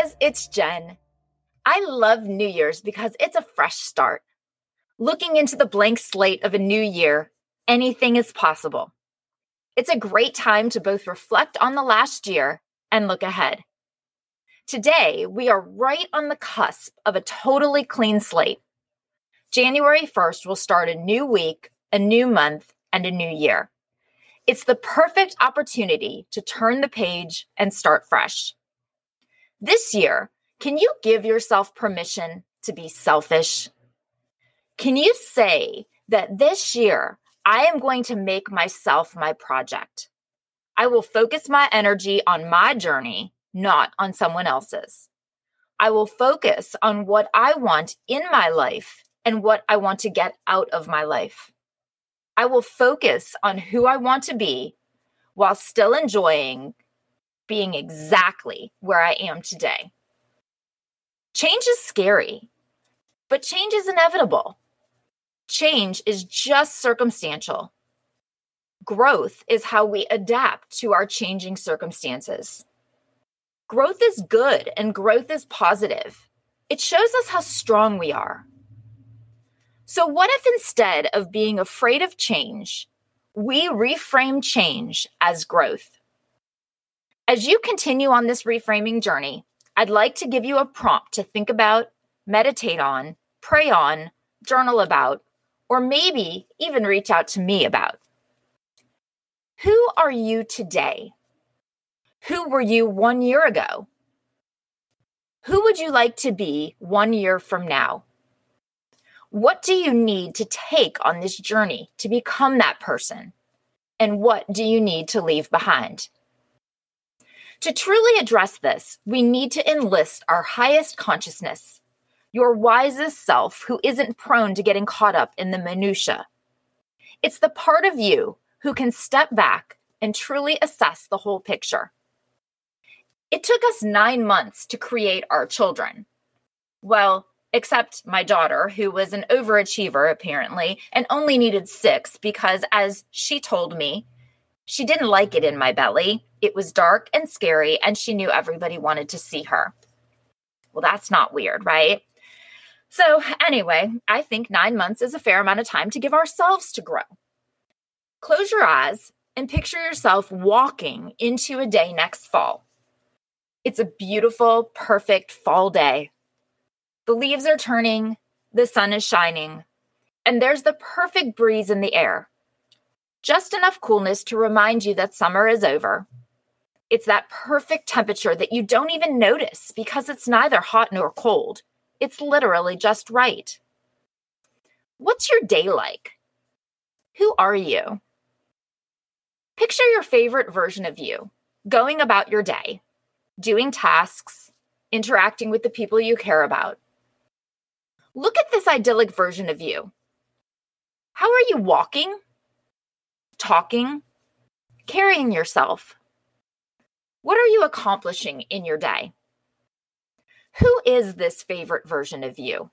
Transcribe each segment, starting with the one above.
guys, it's Jen. I love New Year's because it's a fresh start. Looking into the blank slate of a new year, anything is possible. It's a great time to both reflect on the last year and look ahead. Today, we are right on the cusp of a totally clean slate. January 1st will start a new week, a new month, and a new year. It's the perfect opportunity to turn the page and start fresh. This year, can you give yourself permission to be selfish? Can you say that this year I am going to make myself my project? I will focus my energy on my journey, not on someone else's. I will focus on what I want in my life and what I want to get out of my life. I will focus on who I want to be while still enjoying being exactly where I am today. Change is scary, but change is inevitable. Change is just circumstantial. Growth is how we adapt to our changing circumstances. Growth is good and growth is positive. It shows us how strong we are. So, what if instead of being afraid of change, we reframe change as growth? As you continue on this reframing journey, I'd like to give you a prompt to think about, meditate on, pray on, journal about, or maybe even reach out to me about. Who are you today? Who were you one year ago? Who would you like to be one year from now? What do you need to take on this journey to become that person? And what do you need to leave behind? To truly address this, we need to enlist our highest consciousness, your wisest self who isn't prone to getting caught up in the minutiae. It's the part of you who can step back and truly assess the whole picture. It took us nine months to create our children. Well, except my daughter, who was an overachiever apparently, and only needed six because, as she told me, she didn't like it in my belly. It was dark and scary, and she knew everybody wanted to see her. Well, that's not weird, right? So, anyway, I think nine months is a fair amount of time to give ourselves to grow. Close your eyes and picture yourself walking into a day next fall. It's a beautiful, perfect fall day. The leaves are turning, the sun is shining, and there's the perfect breeze in the air just enough coolness to remind you that summer is over. It's that perfect temperature that you don't even notice because it's neither hot nor cold. It's literally just right. What's your day like? Who are you? Picture your favorite version of you going about your day, doing tasks, interacting with the people you care about. Look at this idyllic version of you. How are you walking? talking, carrying yourself. What are you accomplishing in your day? Who is this favorite version of you?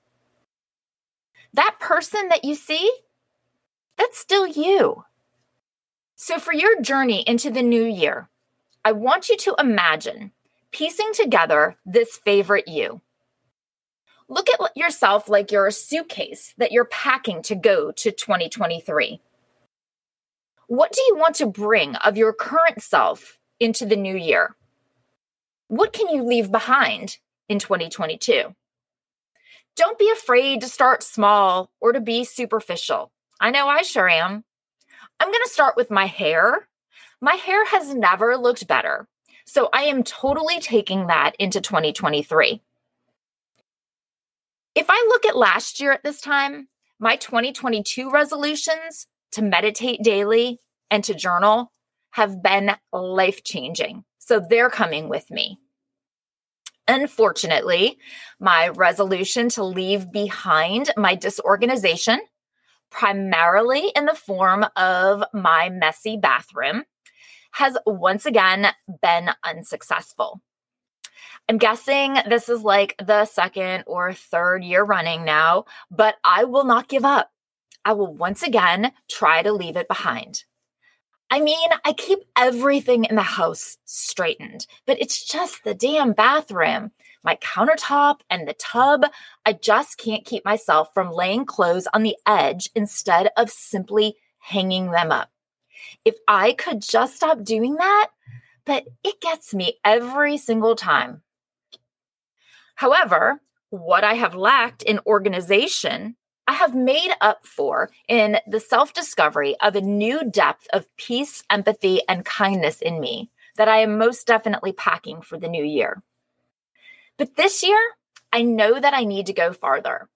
That person that you see, that's still you. So, for your journey into the new year, I want you to imagine piecing together this favorite you. Look at yourself like you're a suitcase that you're packing to go to 2023. What do you want to bring of your current self into the new year? What can you leave behind in 2022? Don't be afraid to start small or to be superficial. I know I sure am. I'm going to start with my hair. My hair has never looked better. So I am totally taking that into 2023. If I look at last year at this time, my 2022 resolutions to meditate daily and to journal have been life changing. So they're coming with me. Unfortunately, my resolution to leave behind my disorganization, primarily in the form of my messy bathroom, has once again been unsuccessful. I'm guessing this is like the second or third year running now, but I will not give up. I will once again try to leave it behind. I mean, I keep everything in the house straightened, but it's just the damn bathroom, my countertop, and the tub. I just can't keep myself from laying clothes on the edge instead of simply hanging them up. If I could just stop doing that, but it gets me every single time. However, what I have lacked in organization I have made up for in the self discovery of a new depth of peace, empathy, and kindness in me that I am most definitely packing for the new year. But this year, I know that I need to go farther.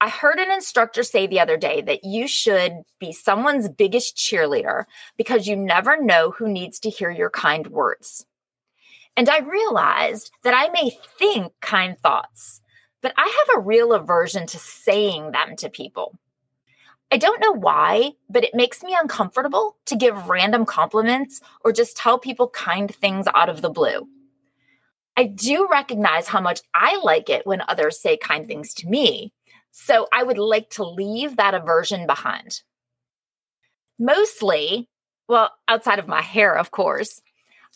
I heard an instructor say the other day that you should be someone's biggest cheerleader because you never know who needs to hear your kind words. And I realized that I may think kind thoughts, but I have a real aversion to saying them to people. I don't know why, but it makes me uncomfortable to give random compliments or just tell people kind things out of the blue. I do recognize how much I like it when others say kind things to me, so I would like to leave that aversion behind. Mostly, well, outside of my hair, of course,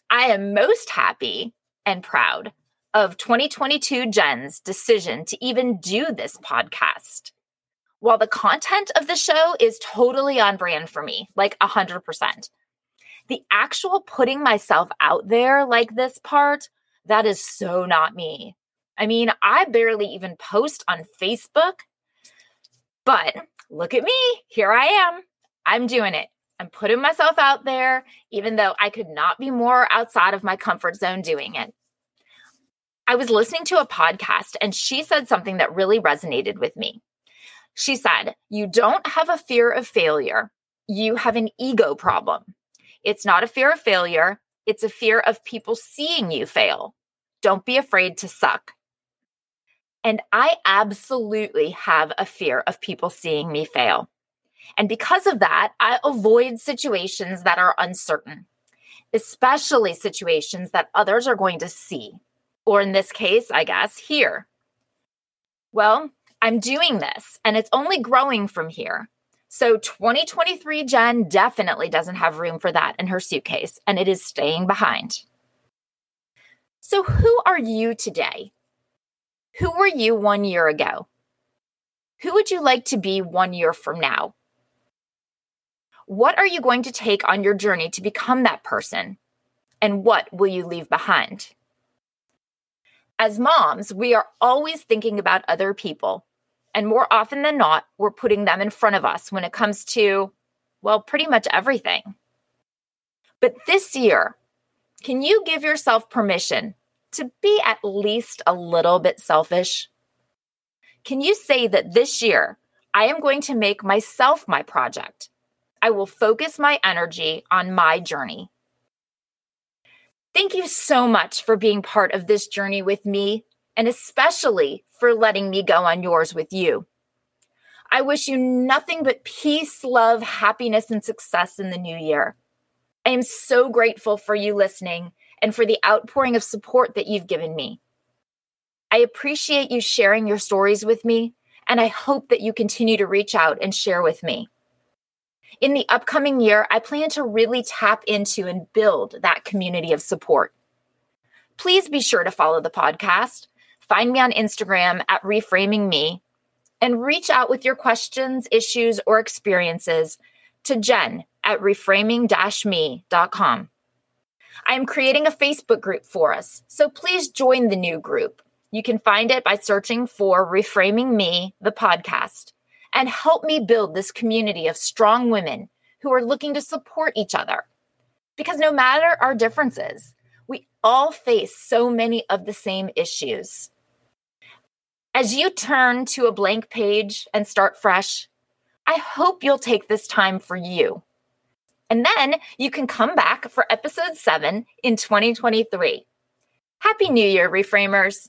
I am most happy and proud of 2022 Jen's decision to even do this podcast. While the content of the show is totally on brand for me, like 100%, the actual putting myself out there like this part, that is so not me. I mean, I barely even post on Facebook, but look at me. Here I am. I'm doing it. I'm putting myself out there, even though I could not be more outside of my comfort zone doing it. I was listening to a podcast and she said something that really resonated with me. She said, You don't have a fear of failure, you have an ego problem. It's not a fear of failure, it's a fear of people seeing you fail. Don't be afraid to suck. And I absolutely have a fear of people seeing me fail. And because of that, I avoid situations that are uncertain, especially situations that others are going to see or in this case, I guess, here. Well, I'm doing this and it's only growing from here. So 2023 Jen definitely doesn't have room for that in her suitcase and it is staying behind. So, who are you today? Who were you one year ago? Who would you like to be one year from now? What are you going to take on your journey to become that person? And what will you leave behind? As moms, we are always thinking about other people. And more often than not, we're putting them in front of us when it comes to, well, pretty much everything. But this year, can you give yourself permission to be at least a little bit selfish? Can you say that this year, I am going to make myself my project? I will focus my energy on my journey. Thank you so much for being part of this journey with me, and especially for letting me go on yours with you. I wish you nothing but peace, love, happiness, and success in the new year. I am so grateful for you listening and for the outpouring of support that you've given me. I appreciate you sharing your stories with me, and I hope that you continue to reach out and share with me. In the upcoming year, I plan to really tap into and build that community of support. Please be sure to follow the podcast. Find me on Instagram at Reframing Me and reach out with your questions, issues, or experiences to Jen at reframing me.com. I am creating a Facebook group for us, so please join the new group. You can find it by searching for Reframing Me, the podcast and help me build this community of strong women who are looking to support each other. Because no matter our differences, we all face so many of the same issues. As you turn to a blank page and start fresh, I hope you'll take this time for you. And then you can come back for episode seven in 2023. Happy New Year, Reframers!